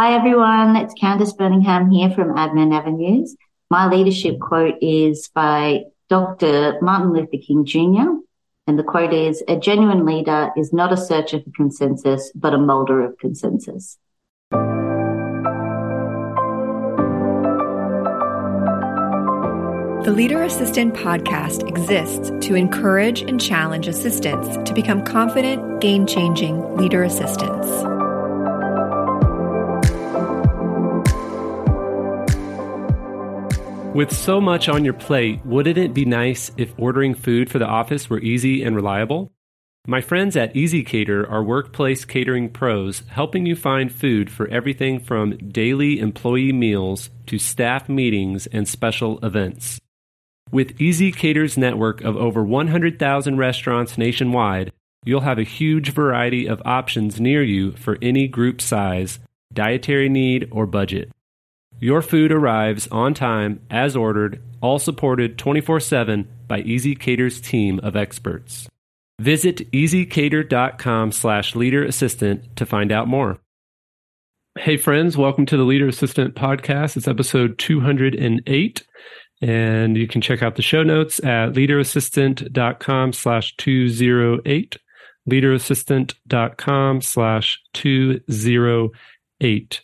Hi, everyone. It's Candice Burningham here from Admin Avenues. My leadership quote is by Dr. Martin Luther King Jr. And the quote is A genuine leader is not a searcher for consensus, but a molder of consensus. The Leader Assistant podcast exists to encourage and challenge assistants to become confident, game changing leader assistants. With so much on your plate, wouldn't it be nice if ordering food for the office were easy and reliable? My friends at ezCater are workplace catering pros, helping you find food for everything from daily employee meals to staff meetings and special events. With ezCater's network of over 100,000 restaurants nationwide, you'll have a huge variety of options near you for any group size, dietary need, or budget. Your food arrives on time, as ordered, all supported 24 7 by ezCater's team of experts. Visit ezcater.com slash leader assistant to find out more. Hey, friends, welcome to the Leader Assistant Podcast. It's episode 208. And you can check out the show notes at leaderassistant.com slash 208, leaderassistant.com slash 208.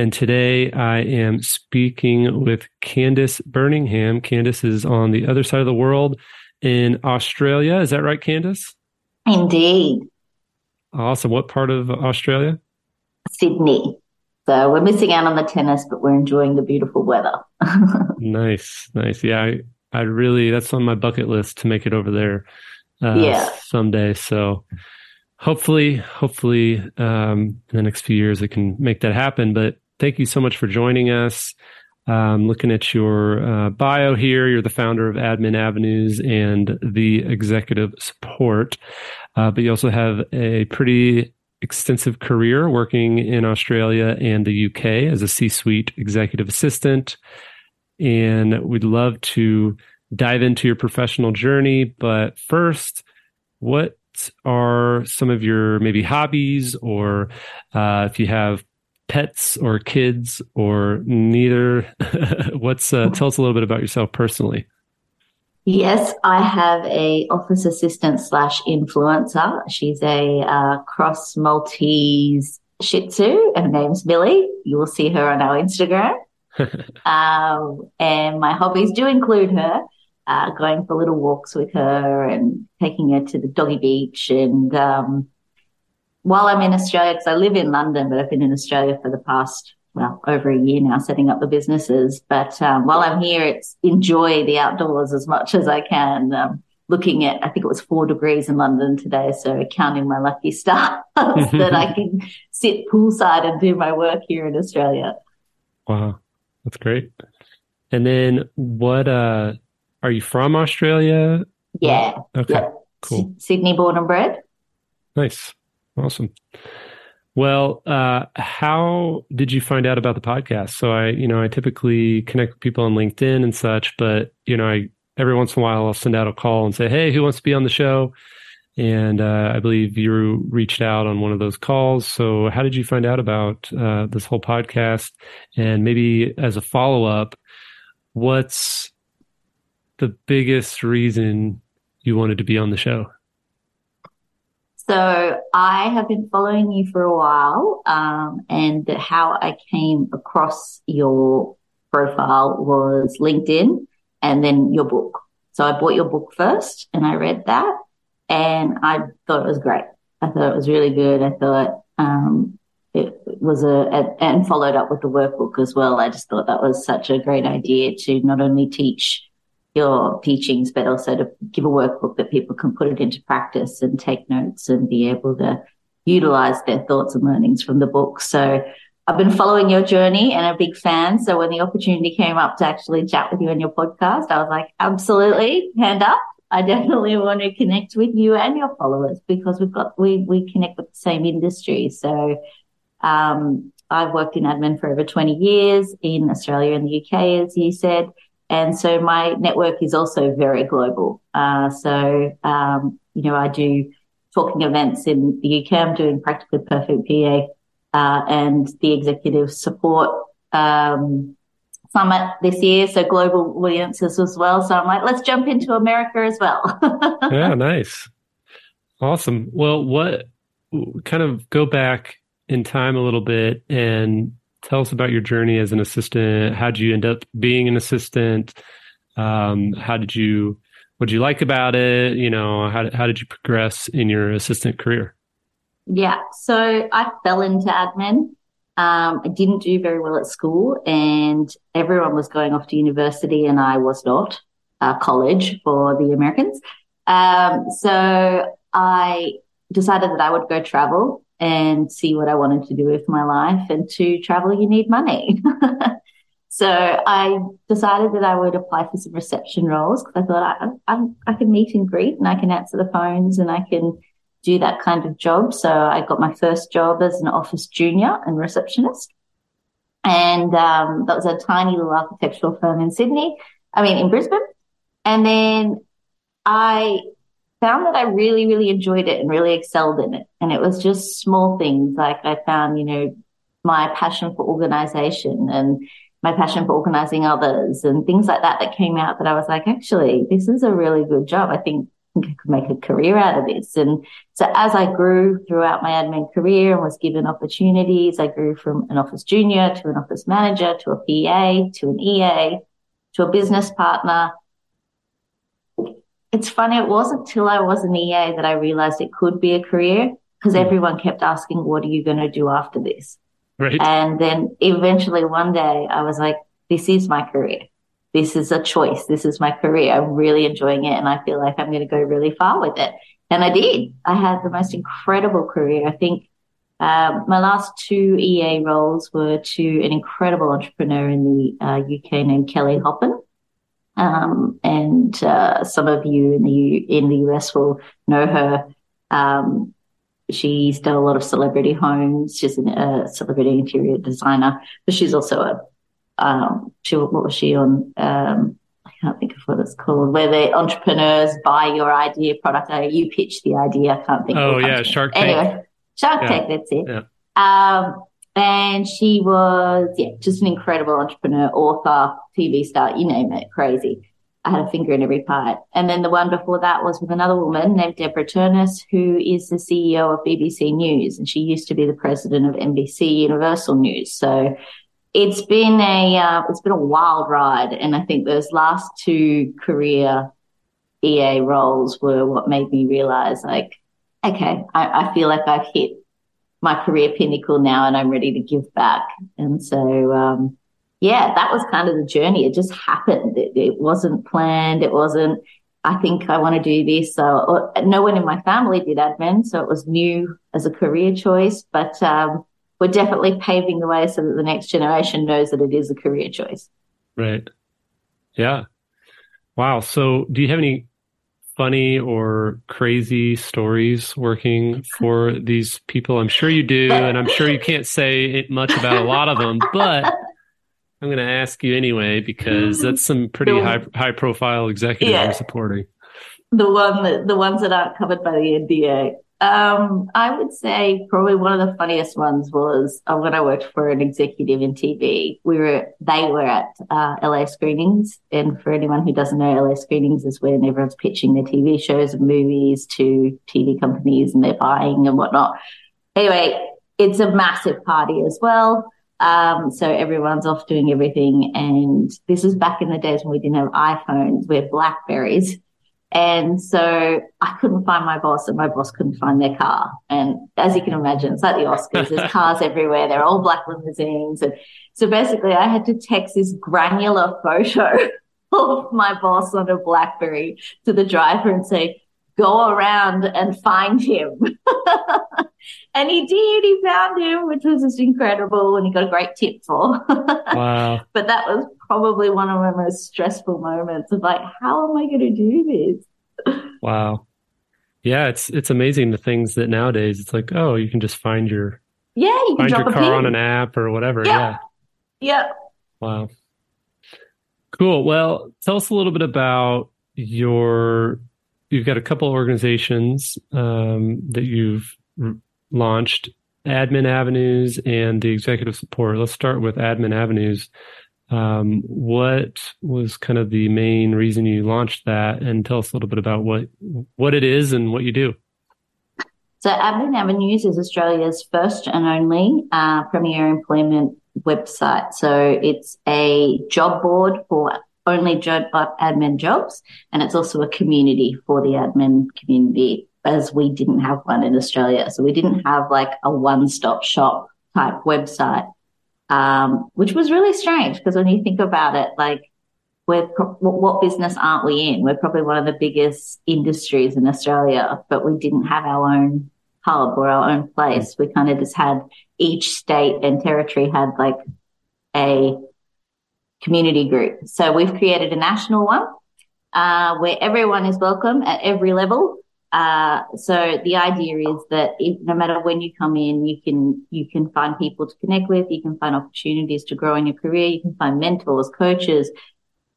And today I am speaking with Candice Burningham. Candice is on the other side of the world in Australia. Is that right, Candice? Indeed. Awesome. What part of Australia? Sydney. So we're missing out on the tennis, but we're enjoying the beautiful weather. nice, nice. Yeah, I, I really that's on my bucket list to make it over there. Uh, yeah. someday. So hopefully, hopefully, um, in the next few years, I can make that happen. But thank you so much for joining us. Um, looking at your uh, bio here, you're the founder of Admin Avenues and the executive support, uh, but you also have a pretty extensive career working in Australia and the UK as a C suite executive assistant. And we'd love to dive into your professional journey. But first, what are some of your maybe hobbies, or uh, if you have pets or kids or neither? What's uh, tell us a little bit about yourself personally. Yes, I have a office assistant slash influencer. She's a uh, cross Maltese Shih Tzu. Her name's Millie. You will see her on our Instagram. um, and my hobbies do include her. Uh, going for little walks with her and taking her to the doggy beach. And um, while I'm in Australia, because I live in London, but I've been in Australia for the past well, over a year now setting up the businesses. But um, while I'm here, it's enjoy the outdoors as much as I can. Um, looking at, I think it was four degrees in London today. So counting my lucky stars that I can sit poolside and do my work here in Australia. Wow. That's great. And then what, uh, are you from Australia? Yeah. Okay. Yeah. Cool. S- Sydney born and bred. Nice. Awesome. Well, uh, how did you find out about the podcast? So I, you know, I typically connect with people on LinkedIn and such, but you know, I every once in a while I'll send out a call and say, "Hey, who wants to be on the show?" And uh, I believe you reached out on one of those calls. So how did you find out about uh, this whole podcast? And maybe as a follow up, what's the biggest reason you wanted to be on the show? So I have been following you for a while, um, and how I came across your profile was LinkedIn and then your book. So I bought your book first and I read that and I thought it was great. I thought it was really good. I thought, um, it was a, and followed up with the workbook as well. I just thought that was such a great idea to not only teach your teachings, but also to give a workbook that people can put it into practice and take notes and be able to utilize their thoughts and learnings from the book. So I've been following your journey and a big fan. So when the opportunity came up to actually chat with you on your podcast, I was like, absolutely, hand up. I definitely want to connect with you and your followers because we've got, we, we connect with the same industry. So, um, I've worked in admin for over 20 years in Australia and the UK, as you said. And so my network is also very global. Uh, so, um, you know, I do talking events in the UK. I'm doing Practically Perfect PA uh, and the executive support um, summit this year, so global audiences as well. So I'm like, let's jump into America as well. yeah, nice, awesome. Well, what kind of go back in time a little bit and tell us about your journey as an assistant. How did you end up being an assistant? Um, how did you what did you like about it? You know, how how did you progress in your assistant career? Yeah, so I fell into admin. Um, I didn't do very well at school, and everyone was going off to university, and I was not. Uh, college for the Americans. Um, so I decided that I would go travel and see what I wanted to do with my life. And to travel, you need money. so I decided that I would apply for some reception roles because I thought I, I, I can meet and greet and I can answer the phones and I can do that kind of job. So I got my first job as an office junior and receptionist. And um, that was a tiny little architectural firm in Sydney, I mean, in Brisbane. And then I found that I really, really enjoyed it and really excelled in it. And it was just small things like I found, you know, my passion for organization and my passion for organizing others and things like that that came out that I was like, actually, this is a really good job. I think I could make a career out of this. And so as I grew throughout my admin career and was given opportunities, I grew from an office junior to an office manager to a PA to an EA to a business partner. It's funny. It wasn't till I was an EA that I realized it could be a career because mm. everyone kept asking, what are you going to do after this? Right. And then eventually one day I was like, this is my career this is a choice. This is my career. I'm really enjoying it. And I feel like I'm going to go really far with it. And I did. I had the most incredible career. I think um, my last two EA roles were to an incredible entrepreneur in the uh, UK named Kelly Hoppen. Um, and uh, some of you in the U- in the US will know her. Um, she's done a lot of celebrity homes. She's a celebrity interior designer, but she's also a um, she, what was she on? Um, I can't think of what it's called, where the entrepreneurs buy your idea product. Uh, you pitch the idea. I can't think. Oh yeah, Shark Tank. Anyway, Shark yeah. Tank. That's it. Yeah. And she was yeah, just an incredible entrepreneur, author, TV star, you name it, crazy. I had a finger in every pie. And then the one before that was with another woman named Deborah Turness, who is the CEO of BBC News, and she used to be the president of NBC Universal News. So it's been a uh, it's been a wild ride, and I think those last two career EA roles were what made me realize, like, okay, I, I feel like I've hit my career pinnacle now, and I'm ready to give back. And so, um, yeah, that was kind of the journey. It just happened. It, it wasn't planned. It wasn't. I think I want to do this. So uh, no one in my family did admin, so it was new as a career choice. But um, we're definitely paving the way so that the next generation knows that it is a career choice. Right. Yeah. Wow. So, do you have any funny or crazy stories working for these people? I'm sure you do, and I'm sure you can't say much about a lot of them, but I'm going to ask you anyway because that's some pretty the, high high profile executives yeah, you're supporting. The one that the ones that aren't covered by the NDA. Um, I would say probably one of the funniest ones was uh, when I worked for an executive in TV. We were, they were at uh, LA screenings. And for anyone who doesn't know, LA screenings is when everyone's pitching their TV shows and movies to TV companies and they're buying and whatnot. Anyway, it's a massive party as well. Um, so everyone's off doing everything. And this was back in the days when we didn't have iPhones, we had Blackberries. And so I couldn't find my boss and my boss couldn't find their car. And as you can imagine, it's like the Oscars. There's cars everywhere. They're all black limousines. And so basically I had to text this granular photo of my boss on a Blackberry to the driver and say, go around and find him. and he did. He found him, which was just incredible. And he got a great tip for. wow. But that was probably one of my most stressful moments of like, how am I going to do this? wow. Yeah, it's it's amazing the things that nowadays it's like, oh, you can just find your yeah, you find your car on an app or whatever. Yeah. Yeah. Wow. Cool. Well, tell us a little bit about your. You've got a couple of organizations um, that you've r- launched admin avenues and the executive support. Let's start with admin avenues. Um, what was kind of the main reason you launched that, and tell us a little bit about what what it is and what you do. So, Admin Avenues is Australia's first and only uh, premier employment website. So, it's a job board for only job admin jobs, and it's also a community for the admin community, as we didn't have one in Australia. So, we didn't have like a one stop shop type website um, which was really strange because when you think about it, like we're pro- what business aren't we in? We're probably one of the biggest industries in Australia, but we didn't have our own hub or our own place. We kind of just had each state and territory had like a community group. So we've created a national one uh, where everyone is welcome at every level. Uh, so the idea is that if, no matter when you come in, you can, you can find people to connect with. You can find opportunities to grow in your career. You can find mentors, coaches,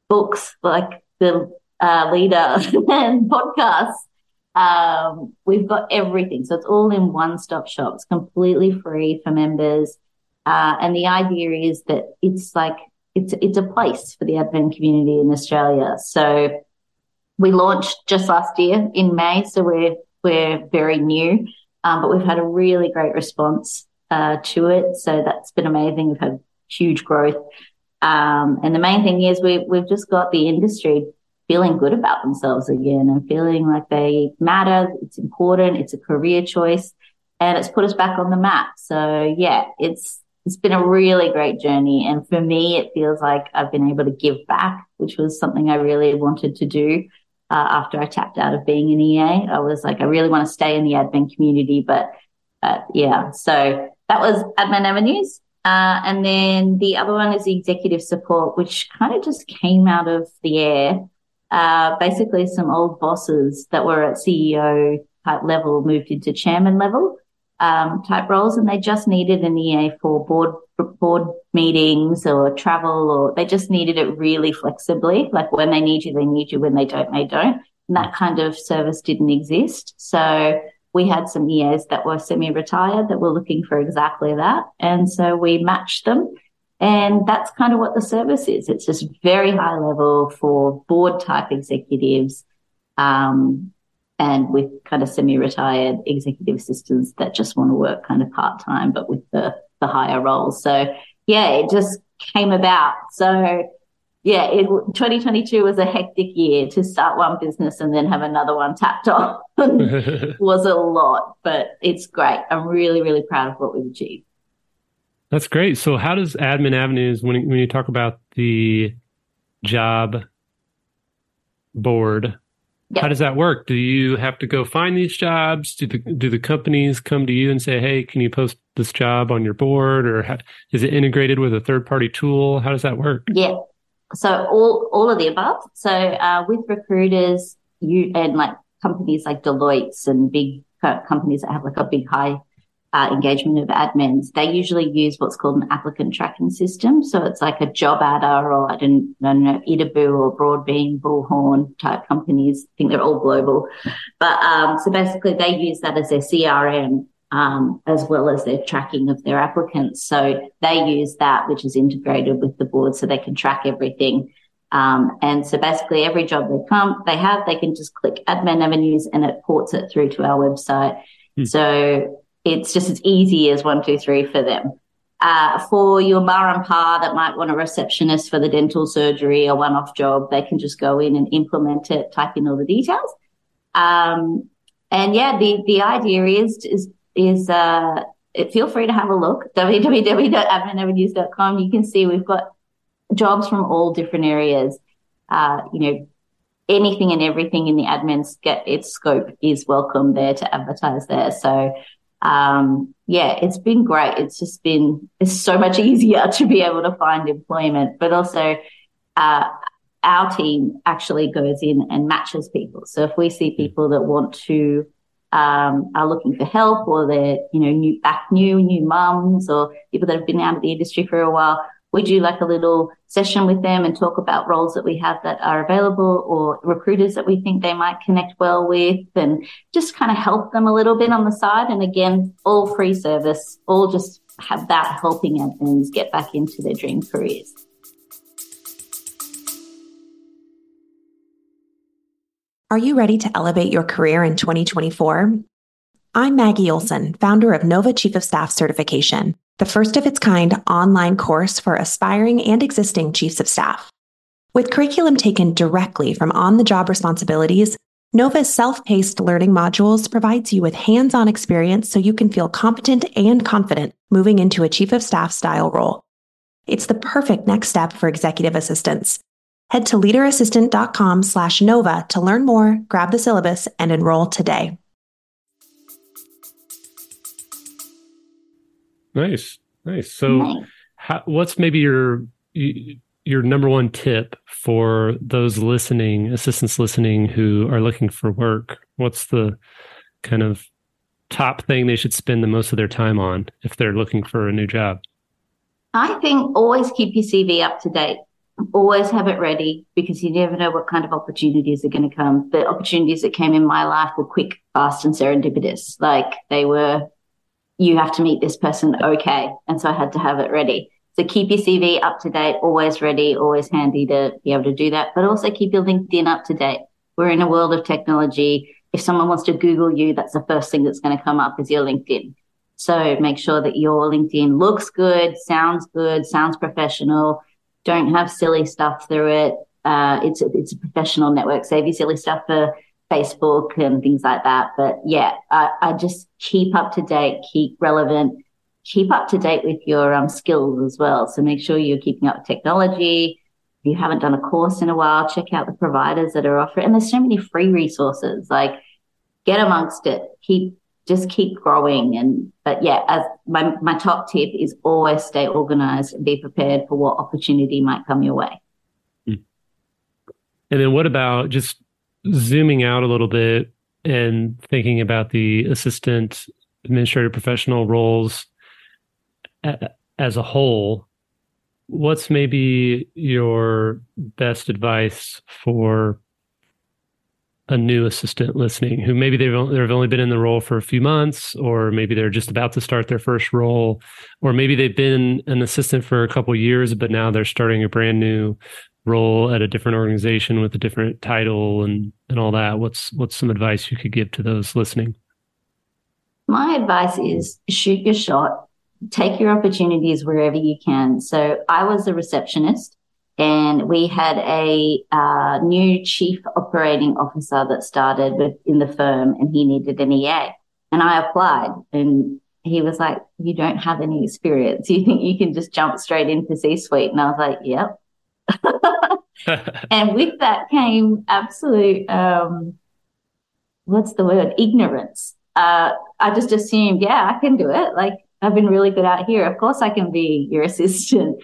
books like the uh, leader and podcasts. Um, we've got everything. So it's all in one stop shop. It's completely free for members. Uh, and the idea is that it's like, it's, it's a place for the admin community in Australia. So we launched just last year in May, so we're we're very new, um, but we've had a really great response uh, to it. So that's been amazing. We've had huge growth, um, and the main thing is we we've just got the industry feeling good about themselves again and feeling like they matter. It's important. It's a career choice, and it's put us back on the map. So yeah, it's it's been a really great journey. And for me, it feels like I've been able to give back, which was something I really wanted to do uh, after I tapped out of being an EA. I was like, I really want to stay in the admin community, but uh, yeah. So that was Admin Avenues. Uh, and then the other one is the executive support, which kind of just came out of the air. Uh, basically, some old bosses that were at CEO type level moved into chairman level um, type roles, and they just needed an EA for board board meetings or travel, or they just needed it really flexibly. Like when they need you, they need you. When they don't, they don't. And that kind of service didn't exist. So we had some EAs that were semi-retired that were looking for exactly that, and so we matched them. And that's kind of what the service is. It's just very high level for board type executives. Um, and with kind of semi-retired executive assistants that just want to work kind of part-time, but with the, the higher roles. So yeah, it just came about. So yeah, it, 2022 was a hectic year to start one business and then have another one tapped on was a lot, but it's great. I'm really, really proud of what we've achieved. That's great. So how does Admin Avenues, when, when you talk about the job board, Yep. How does that work? Do you have to go find these jobs? Do the do the companies come to you and say, "Hey, can you post this job on your board?" Or how, is it integrated with a third party tool? How does that work? Yeah, so all all of the above. So uh, with recruiters, you and like companies like Deloitte's and big companies that have like a big high uh, engagement of admins, they usually use what's called an applicant tracking system. So it's like a Jobadder or I don't, I don't know, idibu or Broadbean, Bullhorn type companies. I think they're all global. But, um, so basically they use that as their CRM, um, as well as their tracking of their applicants. So they use that, which is integrated with the board so they can track everything. Um, and so basically every job they come, they have, they can just click admin avenues and it ports it through to our website. Hmm. So it's just as easy as one, two, three for them. Uh, for your ma and pa that might want a receptionist for the dental surgery, a one-off job, they can just go in and implement it, type in all the details. Um, and yeah, the, the idea is, is, is, uh, feel free to have a look. www.adminavenues.com. You can see we've got jobs from all different areas. Uh, you know, anything and everything in the admin's get its scope is welcome there to advertise there. So um, yeah, it's been great. It's just been, it's so much easier to be able to find employment, but also, uh, our team actually goes in and matches people. So if we see people that want to, um, are looking for help or they're, you know, new, back new, new mums or people that have been out of the industry for a while, we do like a little session with them and talk about roles that we have that are available or recruiters that we think they might connect well with and just kind of help them a little bit on the side. And again, all free service, all just have that helping admins get back into their dream careers. Are you ready to elevate your career in 2024? I'm Maggie Olson, founder of Nova Chief of Staff Certification the first of its kind online course for aspiring and existing chiefs of staff. With curriculum taken directly from on the job responsibilities, Nova's self paced learning modules provides you with hands on experience so you can feel competent and confident moving into a chief of staff style role. It's the perfect next step for executive assistants. Head to leaderassistant.com slash Nova to learn more, grab the syllabus, and enroll today. Nice, nice. So, nice. How, what's maybe your your number one tip for those listening, assistants listening who are looking for work? What's the kind of top thing they should spend the most of their time on if they're looking for a new job? I think always keep your CV up to date. Always have it ready because you never know what kind of opportunities are going to come. The opportunities that came in my life were quick, fast, and serendipitous. Like they were you have to meet this person okay. And so I had to have it ready. So keep your CV up to date, always ready, always handy to be able to do that, but also keep your LinkedIn up to date. We're in a world of technology. If someone wants to Google you, that's the first thing that's going to come up is your LinkedIn. So make sure that your LinkedIn looks good, sounds good, sounds professional. Don't have silly stuff through it. Uh, it's it's a professional network. Save your silly stuff for Facebook and things like that. But yeah, I, I just keep up to date, keep relevant, keep up to date with your um, skills as well. So make sure you're keeping up with technology. If you haven't done a course in a while, check out the providers that are offering. And there's so many free resources. Like get amongst it. Keep just keep growing. And but yeah, as my my top tip is always stay organized and be prepared for what opportunity might come your way. Hmm. And then what about just zooming out a little bit and thinking about the assistant administrative professional roles as a whole, what's maybe your best advice for a new assistant listening who maybe they've only, they've only been in the role for a few months or maybe they're just about to start their first role or maybe they've been an assistant for a couple years but now they're starting a brand new role at a different organization with a different title and and all that. What's what's some advice you could give to those listening? My advice is shoot your shot. Take your opportunities wherever you can. So i was a receptionist and we had a uh, new chief operating officer that started within the firm and he needed an ea and i applied and he was like you don't have any experience. You think you can just jump straight into c suite? And i was like yep and with that came absolute, um, what's the word? Ignorance. Uh, I just assumed, yeah, I can do it. Like I've been really good out here. Of course I can be your assistant.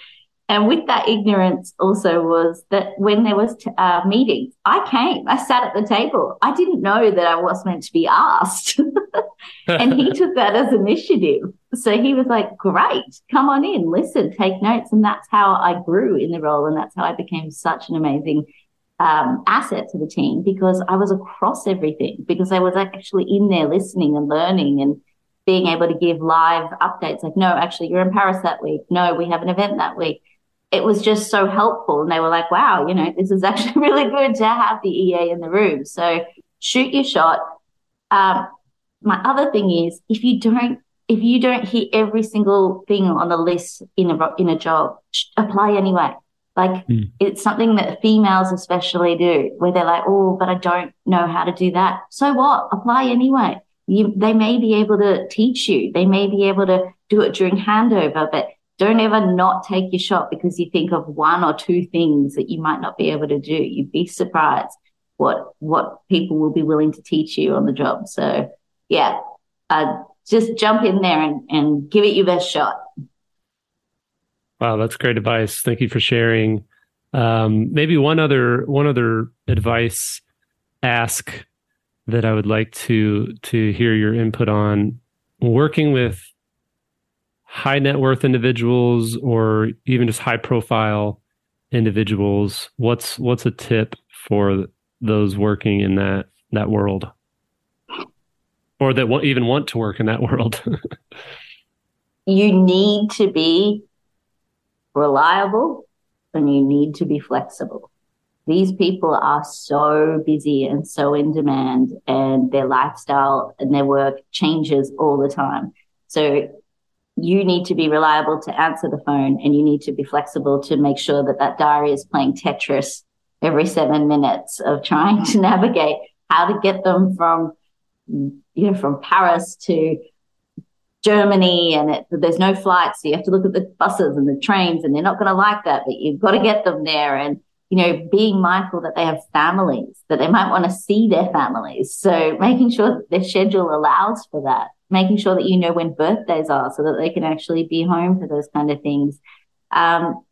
And with that ignorance also was that when there was t- uh, meetings, I came, I sat at the table. I didn't know that I was meant to be asked. and he took that as initiative. So he was like, great, come on in, listen, take notes. And that's how I grew in the role. And that's how I became such an amazing um, asset to the team because I was across everything because I was actually in there listening and learning and being able to give live updates like, no, actually, you're in Paris that week. No, we have an event that week it was just so helpful. And they were like, wow, you know, this is actually really good to have the EA in the room. So shoot your shot. Um, my other thing is if you don't, if you don't hit every single thing on the list in a, in a job, apply anyway. Like mm. it's something that females especially do where they're like, oh, but I don't know how to do that. So what? Apply anyway. You, they may be able to teach you. They may be able to do it during handover, but don't ever not take your shot because you think of one or two things that you might not be able to do. You'd be surprised what what people will be willing to teach you on the job. So yeah, uh, just jump in there and, and give it your best shot. Wow, that's great advice. Thank you for sharing. Um, maybe one other one other advice ask that I would like to to hear your input on working with high net worth individuals or even just high profile individuals, what's what's a tip for those working in that that world, or that even want to work in that world? you need to be reliable and you need to be flexible. These people are so busy and so in demand, and their lifestyle and their work changes all the time. So you need to be reliable to answer the phone and you need to be flexible to make sure that that diary is playing Tetris every seven minutes of trying to navigate how to get them from, you know, from Paris to Germany and it, there's no flights. So you have to look at the buses and the trains and they're not going to like that, but you've got to get them there. And, you know, being mindful that they have families, that they might want to see their families. So making sure that their schedule allows for that, making sure that you know when birthdays are so that they can actually be home for those kind of things. Um,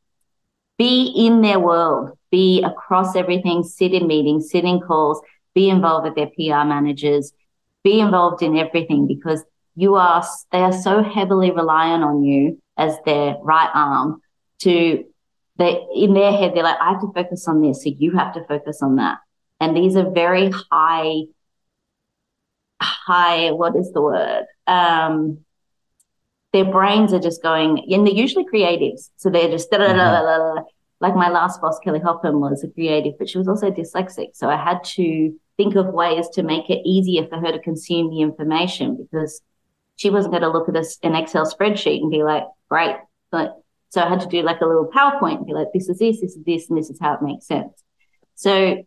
be in their world, be across everything, sit in meetings, sit in calls, be involved with their PR managers, be involved in everything because you are, they are so heavily reliant on you as their right arm to, they, in their head, they're like, I have to focus on this. So you have to focus on that. And these are very high, high, what is the word? Um, their brains are just going, and they're usually creatives. So they're just, mm-hmm. like my last boss, Kelly Hoppen, was a creative, but she was also dyslexic. So I had to think of ways to make it easier for her to consume the information because she wasn't going to look at this, an Excel spreadsheet and be like, great. But so I had to do like a little PowerPoint and be like, this is this, this is this, and this is how it makes sense. So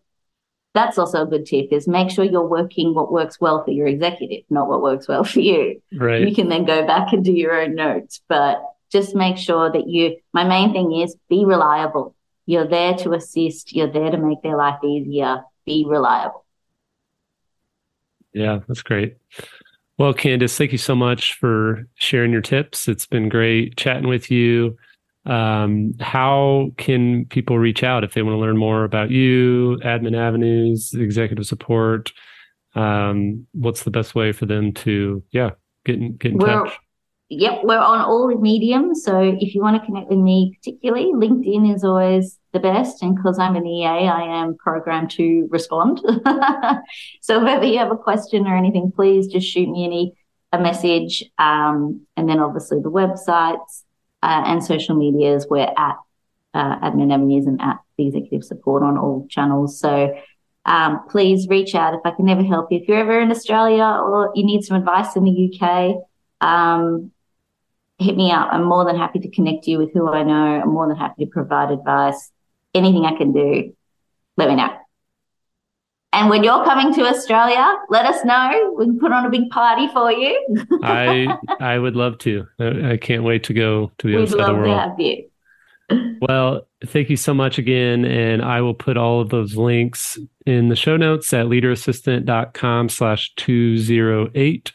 that's also a good tip is make sure you're working what works well for your executive, not what works well for you. Right. You can then go back and do your own notes, but just make sure that you, my main thing is be reliable. You're there to assist. You're there to make their life easier. Be reliable. Yeah, that's great. Well, Candice, thank you so much for sharing your tips. It's been great chatting with you. Um, how can people reach out if they want to learn more about you, admin avenues, executive support? Um, what's the best way for them to, yeah, get in, get in touch? Yep, we're on all the mediums. So if you want to connect with me, particularly LinkedIn is always the best. And because I'm an EA, I am programmed to respond. so if ever you have a question or anything, please just shoot me any a message. Um, and then obviously the websites uh, and social medias, we're at uh, Admin Avenues and at the executive support on all channels. So um, please reach out if I can ever help you. If you're ever in Australia or you need some advice in the UK, um, hit me up. I'm more than happy to connect you with who I know. I'm more than happy to provide advice. Anything I can do, let me know. And when you're coming to Australia, let us know. We can put on a big party for you. I I would love to. I can't wait to go to the We'd other side of the world. love to have you. Well, thank you so much again. And I will put all of those links in the show notes at leaderassistant.com slash 208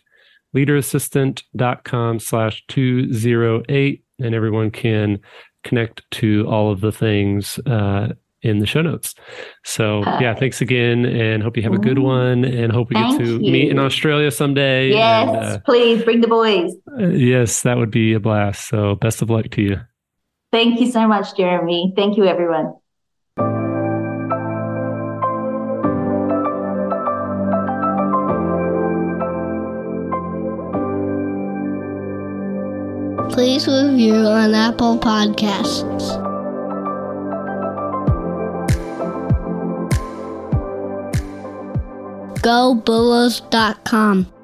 leaderassistant.com slash 208 and everyone can connect to all of the things uh, in the show notes. So yeah, thanks again and hope you have a good one and hope we get to you. meet in Australia someday. Yes, and, uh, please bring the boys. Uh, yes, that would be a blast. So best of luck to you. Thank you so much, Jeremy. Thank you, everyone. Please review on Apple Podcasts. GoBulls.com